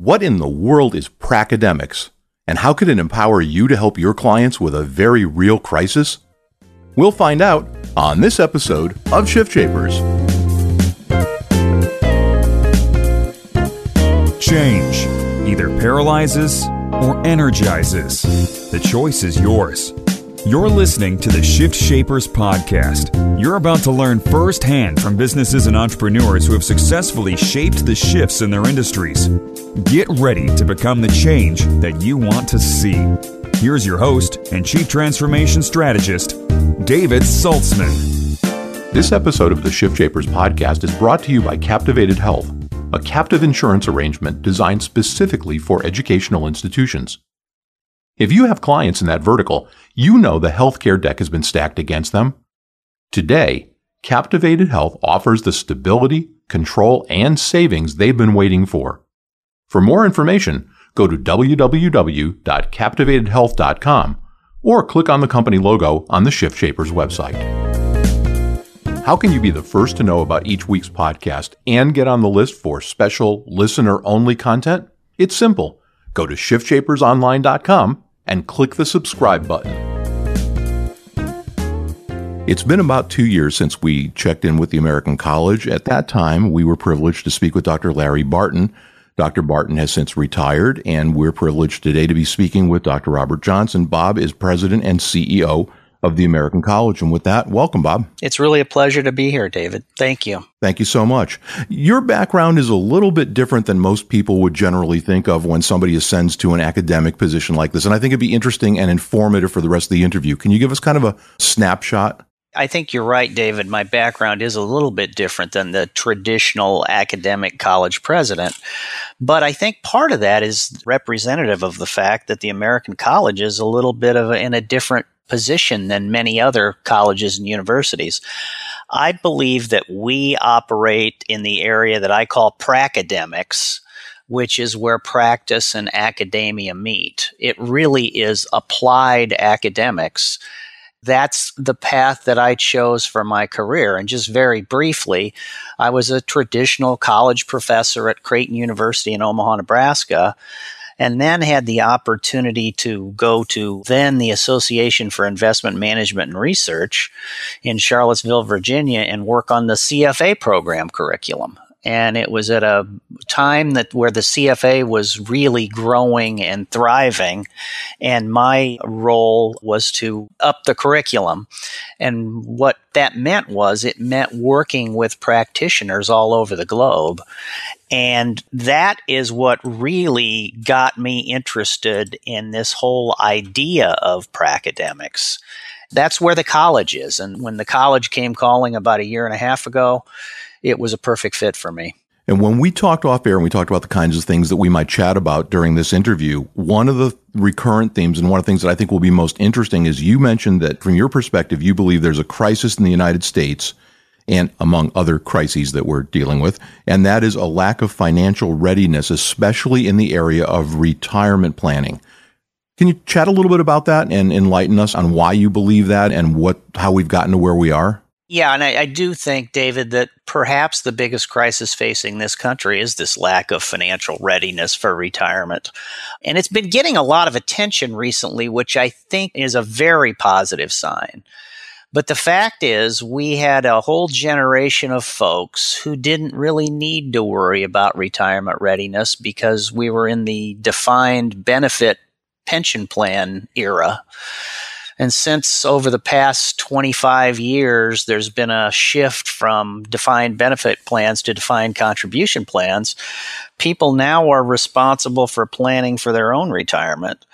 What in the world is Pracademics? And how could it empower you to help your clients with a very real crisis? We'll find out on this episode of Shift Shapers. Change either paralyzes or energizes. The choice is yours. You're listening to the Shift Shapers podcast. You're about to learn firsthand from businesses and entrepreneurs who have successfully shaped the shifts in their industries. Get ready to become the change that you want to see. Here's your host and Chief Transformation Strategist, David Saltzman. This episode of the Shift Shapers podcast is brought to you by Captivated Health, a captive insurance arrangement designed specifically for educational institutions. If you have clients in that vertical, you know the healthcare deck has been stacked against them. Today, Captivated Health offers the stability, control, and savings they've been waiting for. For more information, go to www.captivatedhealth.com or click on the company logo on the Shift Shapers website. How can you be the first to know about each week's podcast and get on the list for special listener only content? It's simple. Go to shiftshapersonline.com and click the subscribe button. It's been about two years since we checked in with the American College. At that time, we were privileged to speak with Dr. Larry Barton. Dr. Barton has since retired, and we're privileged today to be speaking with Dr. Robert Johnson. Bob is president and CEO of the American College. And with that, welcome, Bob. It's really a pleasure to be here, David. Thank you. Thank you so much. Your background is a little bit different than most people would generally think of when somebody ascends to an academic position like this. And I think it'd be interesting and informative for the rest of the interview. Can you give us kind of a snapshot? I think you're right, David. My background is a little bit different than the traditional academic college president. But I think part of that is representative of the fact that the American college is a little bit of a, in a different position than many other colleges and universities. I believe that we operate in the area that I call pracademics, which is where practice and academia meet. It really is applied academics. That's the path that I chose for my career. And just very briefly, I was a traditional college professor at Creighton University in Omaha, Nebraska and then had the opportunity to go to then the Association for Investment Management and Research in Charlottesville, Virginia, and work on the CFA program curriculum and it was at a time that where the CFA was really growing and thriving and my role was to up the curriculum and what that meant was it meant working with practitioners all over the globe and that is what really got me interested in this whole idea of pracademics. That's where the college is. And when the college came calling about a year and a half ago, it was a perfect fit for me. And when we talked off air and we talked about the kinds of things that we might chat about during this interview, one of the recurrent themes and one of the things that I think will be most interesting is you mentioned that from your perspective, you believe there's a crisis in the United States and among other crises that we're dealing with, and that is a lack of financial readiness, especially in the area of retirement planning. Can you chat a little bit about that and enlighten us on why you believe that and what how we've gotten to where we are? Yeah, and I, I, do think, David, that perhaps the biggest crisis facing this country is this lack of financial readiness for retirement. And it's been getting a lot of attention recently, which I think is a very positive sign. But the fact is, we had a whole generation of folks who didn't really need to worry about retirement readiness because we were in the defined benefit pension plan era. And since over the past 25 years, there's been a shift from defined benefit plans to defined contribution plans, people now are responsible for planning for their own retirement.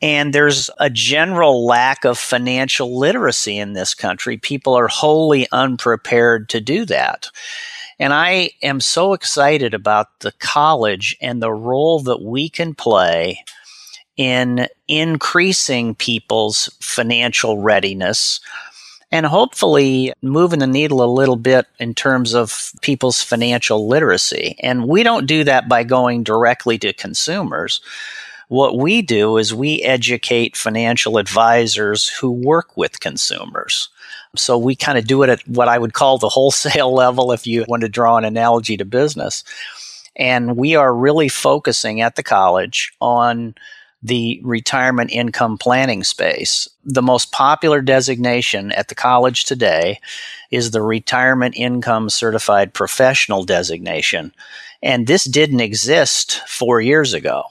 And there's a general lack of financial literacy in this country. People are wholly unprepared to do that. And I am so excited about the college and the role that we can play in increasing people's financial readiness and hopefully moving the needle a little bit in terms of people's financial literacy. And we don't do that by going directly to consumers. What we do is we educate financial advisors who work with consumers. So we kind of do it at what I would call the wholesale level if you want to draw an analogy to business. And we are really focusing at the college on the retirement income planning space. The most popular designation at the college today is the Retirement Income Certified Professional designation. And this didn't exist four years ago.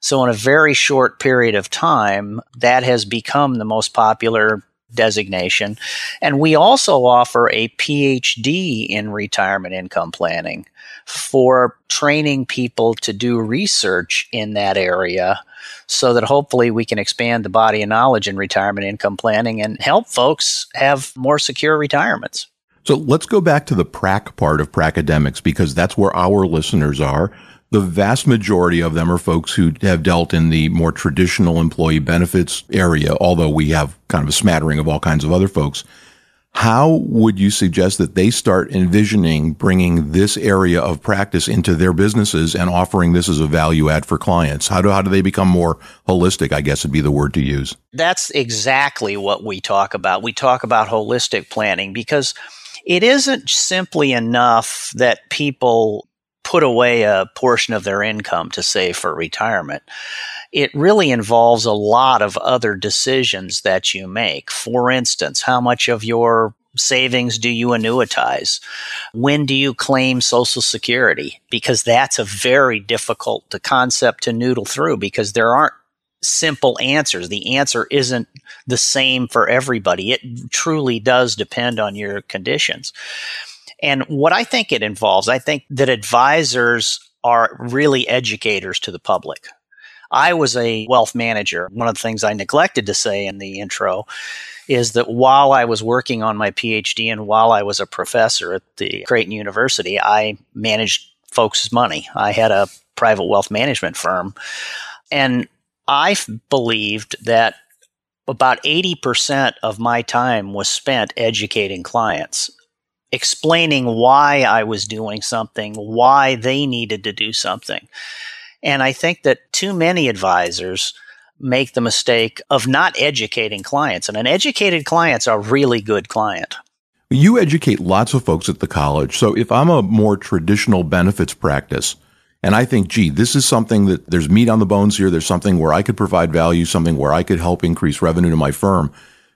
So, in a very short period of time, that has become the most popular designation. And we also offer a PhD in retirement income planning for training people to do research in that area so that hopefully we can expand the body of knowledge in retirement income planning and help folks have more secure retirements. So let's go back to the prac part of Pracademics because that's where our listeners are. The vast majority of them are folks who have dealt in the more traditional employee benefits area, although we have kind of a smattering of all kinds of other folks. How would you suggest that they start envisioning bringing this area of practice into their businesses and offering this as a value add for clients? How do, how do they become more holistic? I guess would be the word to use. That's exactly what we talk about. We talk about holistic planning because it isn't simply enough that people put away a portion of their income to save for retirement it really involves a lot of other decisions that you make. For instance, how much of your savings do you annuitize? When do you claim Social Security? Because that's a very difficult concept to noodle through because there aren't simple answers. The answer isn't the same for everybody. It truly does depend on your conditions. And what I think it involves, I think that advisors are really educators to the public. I was a wealth manager. One of the things I neglected to say in the intro is that while I was working on my PhD and while I was a professor at the Creighton University, I managed folks' money. I had a private wealth management firm. And I believed that about 80% of my time was spent educating clients, explaining why I was doing something, why they needed to do something. And I think that too many advisors make the mistake of not educating clients. And an educated client's a really good client. You educate lots of folks at the college. So if I'm a more traditional benefits practice, and I think, gee, this is something that there's meat on the bones here. There's something where I could provide value, something where I could help increase revenue to my firm.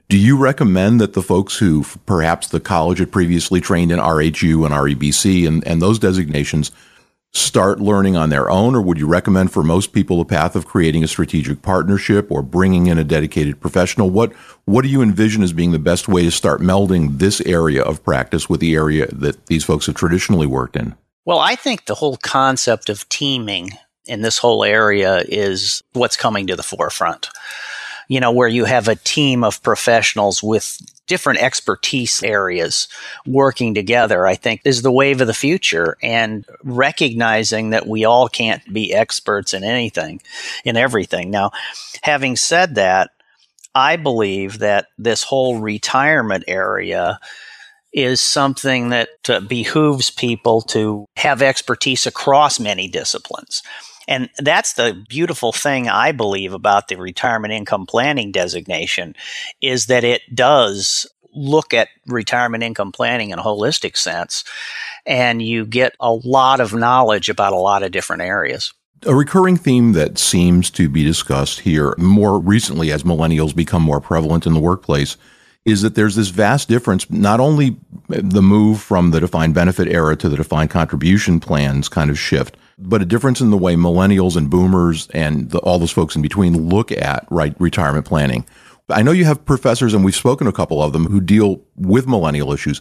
Do you recommend that the folks who perhaps the college had previously trained in RHU and REBC and, and those designations start learning on their own, or would you recommend for most people the path of creating a strategic partnership or bringing in a dedicated professional? What what do you envision as being the best way to start melding this area of practice with the area that these folks have traditionally worked in? Well, I think the whole concept of teaming in this whole area is what's coming to the forefront. You know, where you have a team of professionals with different expertise areas working together, I think is the wave of the future and recognizing that we all can't be experts in anything, in everything. Now, having said that, I believe that this whole retirement area is something that uh, behooves people to have expertise across many disciplines. And that's the beautiful thing I believe about the retirement income planning designation is that it does look at retirement income planning in a holistic sense and you get a lot of knowledge about a lot of different areas. A recurring theme that seems to be discussed here more recently as millennials become more prevalent in the workplace is that there's this vast difference, not only the move from the defined benefit era to the defined contribution plans kind of shift, but a difference in the way millennials and boomers and the, all those folks in between look at right retirement planning. I know you have professors, and we've spoken to a couple of them who deal with millennial issues.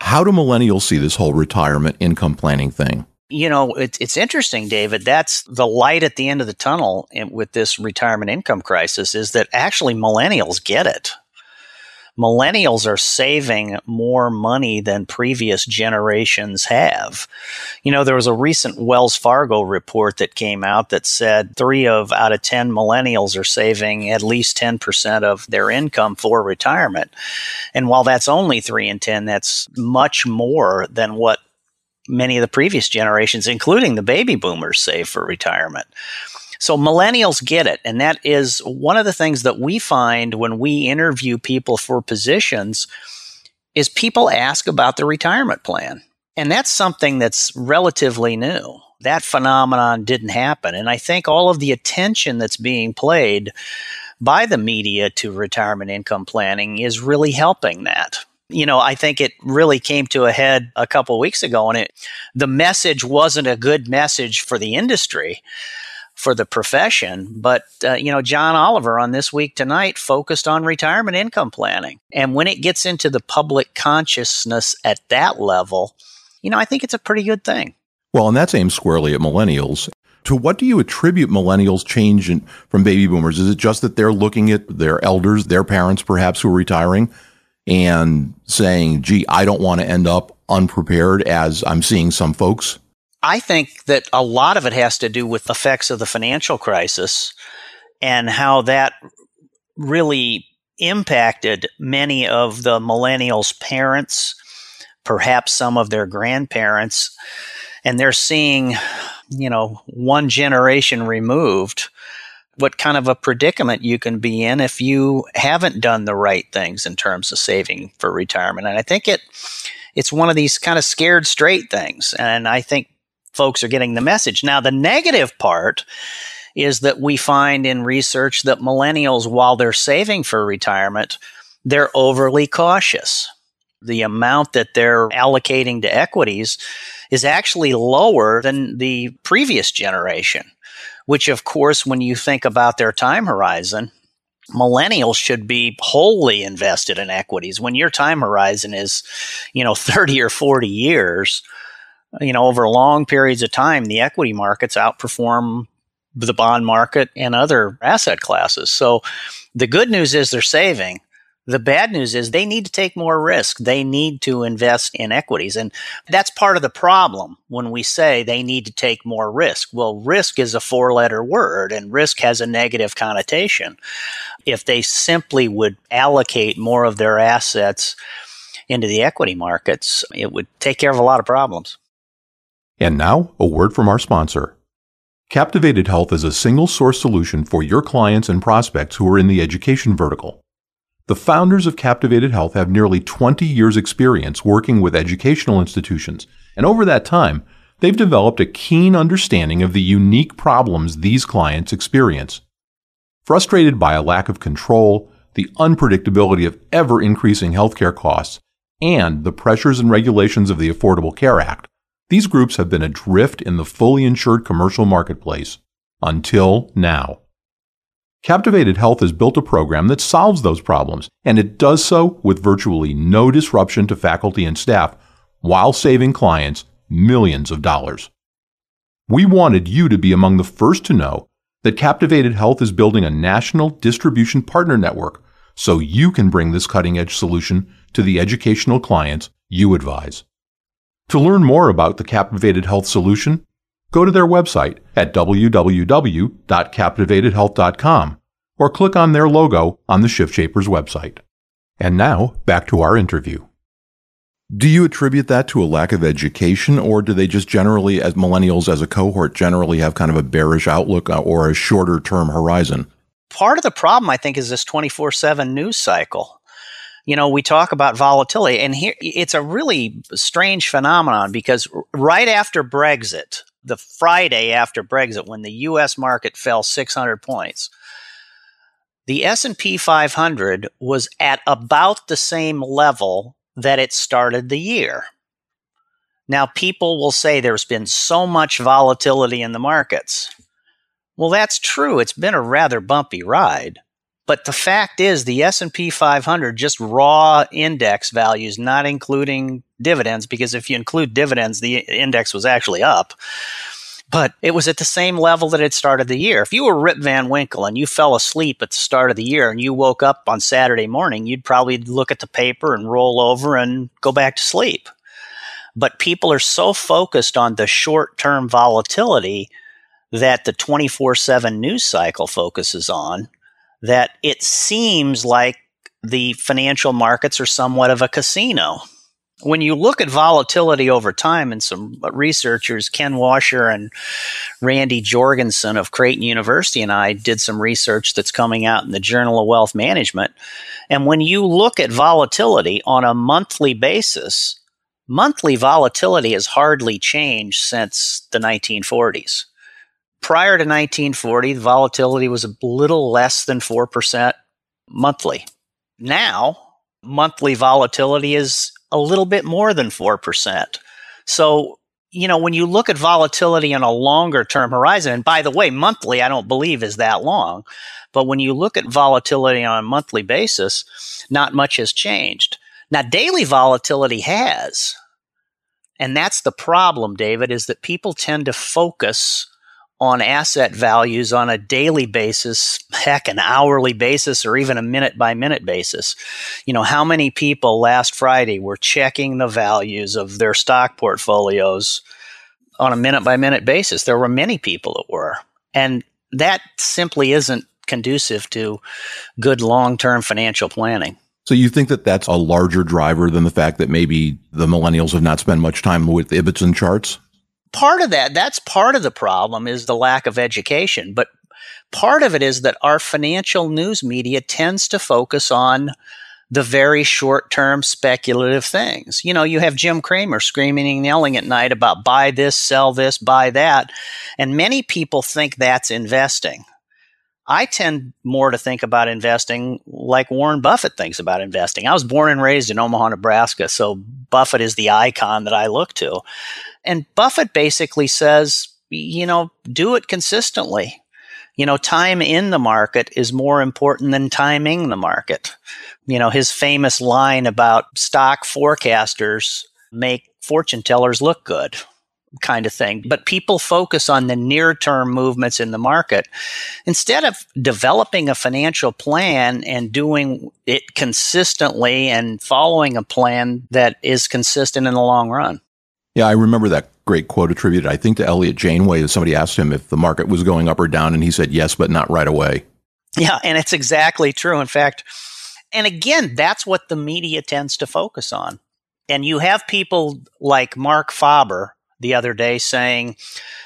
How do millennials see this whole retirement income planning thing? You know, it's, it's interesting, David. That's the light at the end of the tunnel with this retirement income crisis is that actually millennials get it millennials are saving more money than previous generations have. You know, there was a recent Wells Fargo report that came out that said three of out of 10 millennials are saving at least 10% of their income for retirement. And while that's only three in 10, that's much more than what many of the previous generations, including the baby boomers, save for retirement. So millennials get it. And that is one of the things that we find when we interview people for positions is people ask about the retirement plan. And that's something that's relatively new. that phenomenon didn't happen. And I think all of the attention that's being played by the media to retirement income planning is really helping that. You know, I think it really came to a head a couple weeks ago and it the message wasn't a good message for the industry for the profession. But, uh, you know, John Oliver on This Week Tonight focused on retirement income planning. And when it gets into the public consciousness at that level, you know, I think it's a pretty good thing. Well, and that's aimed squarely at millennials. To what do you attribute millennials' change in, from baby boomers? Is it just that they're looking at their elders, their parents perhaps who are retiring, and saying, gee, I don't want to end up unprepared as I'm seeing some folks? I think that a lot of it has to do with effects of the financial crisis and how that really impacted many of the millennials' parents, perhaps some of their grandparents and they're seeing, you know, one generation removed, what kind of a predicament you can be in if you haven't done the right things in terms of saving for retirement. And I think it it's one of these kind of scared straight things. And I think folks are getting the message. Now, the negative part is that we find in research that millennials, while they're saving for retirement, they're overly cautious. The amount that they're allocating to equities is actually lower than the previous generation, which, of course, when you think about their time horizon, millennials should be wholly invested in equities. When your time horizon is, you know, 30 or 40 years, you know, over long periods of time, the equity markets outperform the bond market and other asset classes. So the good news is they're saving. The bad news is they need to take more risk. They need to invest in equities. And that's part of the problem when we say they need to take more risk. Well, risk is a four letter word and risk has a negative connotation. If they simply would allocate more of their assets into the equity markets, it would take care of a lot of problems. And now, a word from our sponsor. Captivated Health is a single source solution for your clients and prospects who are in the education vertical. The founders of Captivated Health have nearly 20 years' experience working with educational institutions, and over that time, they've developed a keen understanding of the unique problems these clients experience. Frustrated by a lack of control, the unpredictability of ever increasing healthcare costs, and the pressures and regulations of the Affordable Care Act, these groups have been adrift in the fully insured commercial marketplace until now. Captivated Health has built a program that solves those problems, and it does so with virtually no disruption to faculty and staff while saving clients millions of dollars. We wanted you to be among the first to know that Captivated Health is building a national distribution partner network so you can bring this cutting edge solution to the educational clients you advise. To learn more about the Captivated Health solution, go to their website at www.captivatedhealth.com or click on their logo on the Shift Shapers website. And now, back to our interview. Do you attribute that to a lack of education, or do they just generally, as millennials as a cohort, generally have kind of a bearish outlook uh, or a shorter term horizon? Part of the problem, I think, is this 24 7 news cycle you know, we talk about volatility, and here it's a really strange phenomenon because right after Brexit, the Friday after Brexit, when the U.S. market fell 600 points, the S&P 500 was at about the same level that it started the year. Now, people will say there's been so much volatility in the markets. Well, that's true. It's been a rather bumpy ride. But the fact is, the S&P 500, just raw index values, not including dividends, because if you include dividends, the index was actually up. But it was at the same level that it started the year. If you were Rip Van Winkle and you fell asleep at the start of the year and you woke up on Saturday morning, you'd probably look at the paper and roll over and go back to sleep. But people are so focused on the short term volatility that the 24 7 news cycle focuses on that it seems like the financial markets are somewhat of a casino. When you look at volatility over time, and some researchers, Ken Washer and Randy Jorgensen of Creighton University, and I did some research that's coming out in the Journal of Wealth Management. And when you look at volatility on a monthly basis, monthly volatility has hardly changed since the 1940s. Prior to 1940, the volatility was a little less than 4% monthly. Now, monthly volatility is a little bit more than 4%. So, you know, when you look at volatility on a longer term horizon, and by the way, monthly, I don't believe is that long, but when you look at volatility on a monthly basis, not much has changed. Now, daily volatility has. And that's the problem, David, is that people tend to focus on asset values on a daily basis, heck, an hourly basis, or even a minute by minute basis. You know, how many people last Friday were checking the values of their stock portfolios on a minute by minute basis? There were many people that were. And that simply isn't conducive to good long term financial planning. So you think that that's a larger driver than the fact that maybe the millennials have not spent much time with Ibbotson charts? Part of that, that's part of the problem is the lack of education. But part of it is that our financial news media tends to focus on the very short term speculative things. You know, you have Jim Cramer screaming and yelling at night about buy this, sell this, buy that. And many people think that's investing. I tend more to think about investing like Warren Buffett thinks about investing. I was born and raised in Omaha, Nebraska, so Buffett is the icon that I look to. And Buffett basically says, you know, do it consistently. You know, time in the market is more important than timing the market. You know, his famous line about stock forecasters make fortune tellers look good kind of thing. But people focus on the near term movements in the market instead of developing a financial plan and doing it consistently and following a plan that is consistent in the long run. Yeah, I remember that great quote attributed, I think, to Eliot Janeway. That somebody asked him if the market was going up or down, and he said yes, but not right away. Yeah, and it's exactly true. In fact, and again, that's what the media tends to focus on. And you have people like Marc Faber, the other day saying,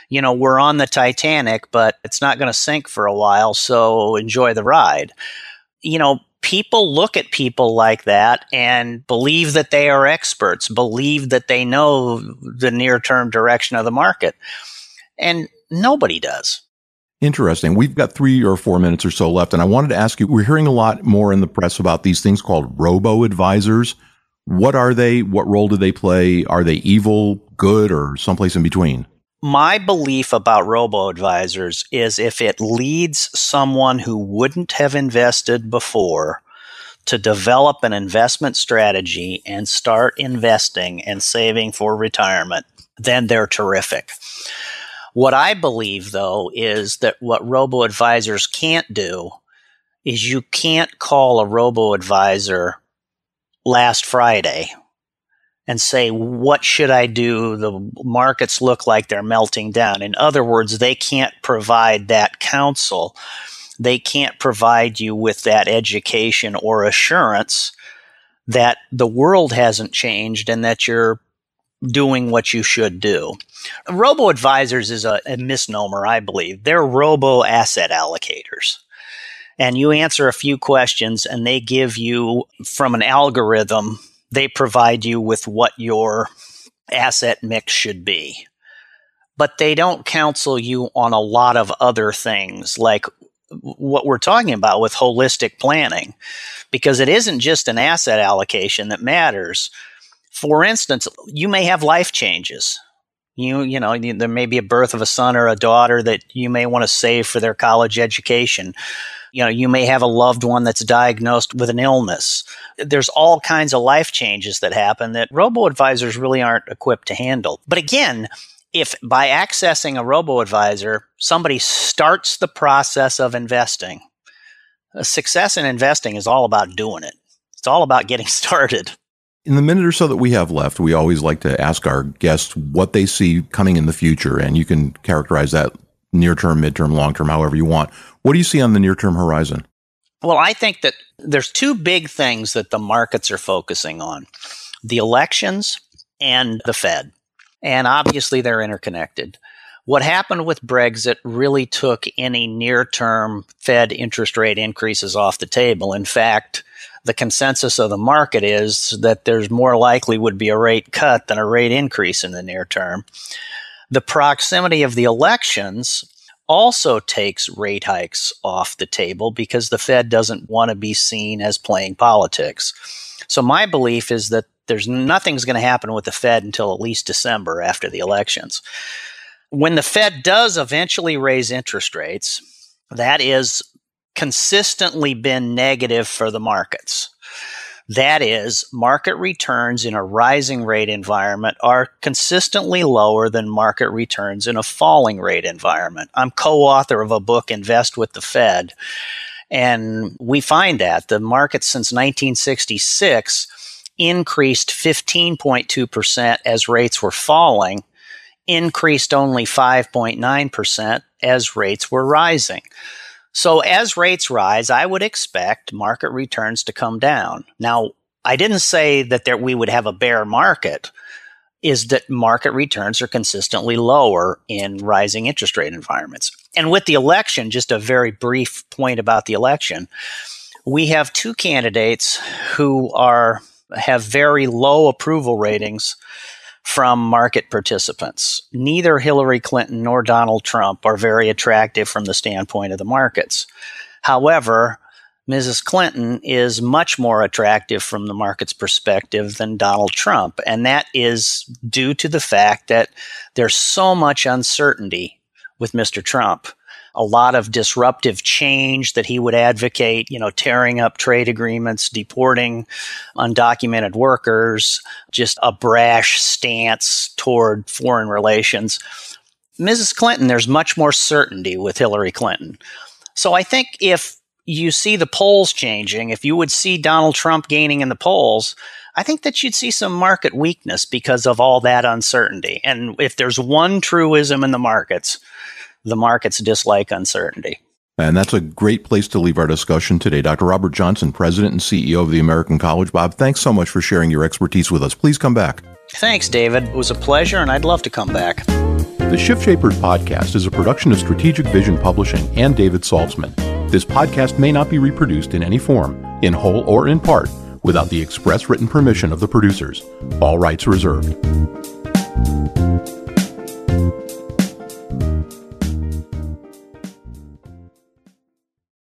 you know, we're on the Titanic, but it's not going to sink for a while, so enjoy the ride. You know, people look at people like that and believe that they are experts, believe that they know the near term direction of the market. And nobody does. Interesting. We've got three or four minutes or so left. And I wanted to ask you we're hearing a lot more in the press about these things called robo advisors. What are they? What role do they play? Are they evil, good, or someplace in between? My belief about robo advisors is if it leads someone who wouldn't have invested before to develop an investment strategy and start investing and saving for retirement, then they're terrific. What I believe though is that what robo advisors can't do is you can't call a robo advisor last Friday and say, what should I do? The markets look like they're melting down. In other words, they can't provide that counsel. They can't provide you with that education or assurance that the world hasn't changed and that you're doing what you should do. Robo advisors is a, a misnomer, I believe. They're robo asset allocators and you answer a few questions and they give you from an algorithm they provide you with what your asset mix should be. But they don't counsel you on a lot of other things like what we're talking about with holistic planning because it isn't just an asset allocation that matters. For instance you may have life changes. You you know there may be a birth of a son or a daughter that you may want to save for their college education you know, you may have a loved one that's diagnosed with an illness. There's all kinds of life changes that happen that robo advisors really aren't equipped to handle. But again, if by accessing a robo advisor, somebody starts the process of investing, success in investing is all about doing it. It's all about getting started. In the minute or so that we have left, we always like to ask our guests what they see coming in the future. And you can characterize that near term, midterm, long term, however you want. What do you see on the near term horizon? Well, I think that there's two big things that the markets are focusing on the elections and the Fed. And obviously, they're interconnected. What happened with Brexit really took any near term Fed interest rate increases off the table. In fact, the consensus of the market is that there's more likely would be a rate cut than a rate increase in the near term. The proximity of the elections also takes rate hikes off the table because the Fed doesn't want to be seen as playing politics. So my belief is that there's nothing's going to happen with the Fed until at least December after the elections. When the Fed does eventually raise interest rates, that is consistently been negative for the markets. That is, market returns in a rising rate environment are consistently lower than market returns in a falling rate environment. I'm co author of a book, Invest with the Fed, and we find that the market since 1966 increased 15.2% as rates were falling, increased only 5.9% as rates were rising. So as rates rise, I would expect market returns to come down. Now, I didn't say that there, we would have a bear market, is that market returns are consistently lower in rising interest rate environments. And with the election, just a very brief point about the election, we have two candidates who are have very low approval ratings from market participants. Neither Hillary Clinton nor Donald Trump are very attractive from the standpoint of the markets. However, Mrs. Clinton is much more attractive from the market's perspective than Donald Trump. And that is due to the fact that there's so much uncertainty with Mr. Trump a lot of disruptive change that he would advocate, you know, tearing up trade agreements, deporting undocumented workers, just a brash stance toward foreign relations. Mrs. Clinton, there's much more certainty with Hillary Clinton. So I think if you see the polls changing, if you would see Donald Trump gaining in the polls, I think that you'd see some market weakness because of all that uncertainty. And if there's one truism in the markets, the markets dislike uncertainty. And that's a great place to leave our discussion today. Dr. Robert Johnson, President and CEO of the American College. Bob, thanks so much for sharing your expertise with us. Please come back. Thanks, David. It was a pleasure, and I'd love to come back. The Shift Shapers podcast is a production of Strategic Vision Publishing and David Saltzman. This podcast may not be reproduced in any form, in whole or in part, without the express written permission of the producers. All rights reserved.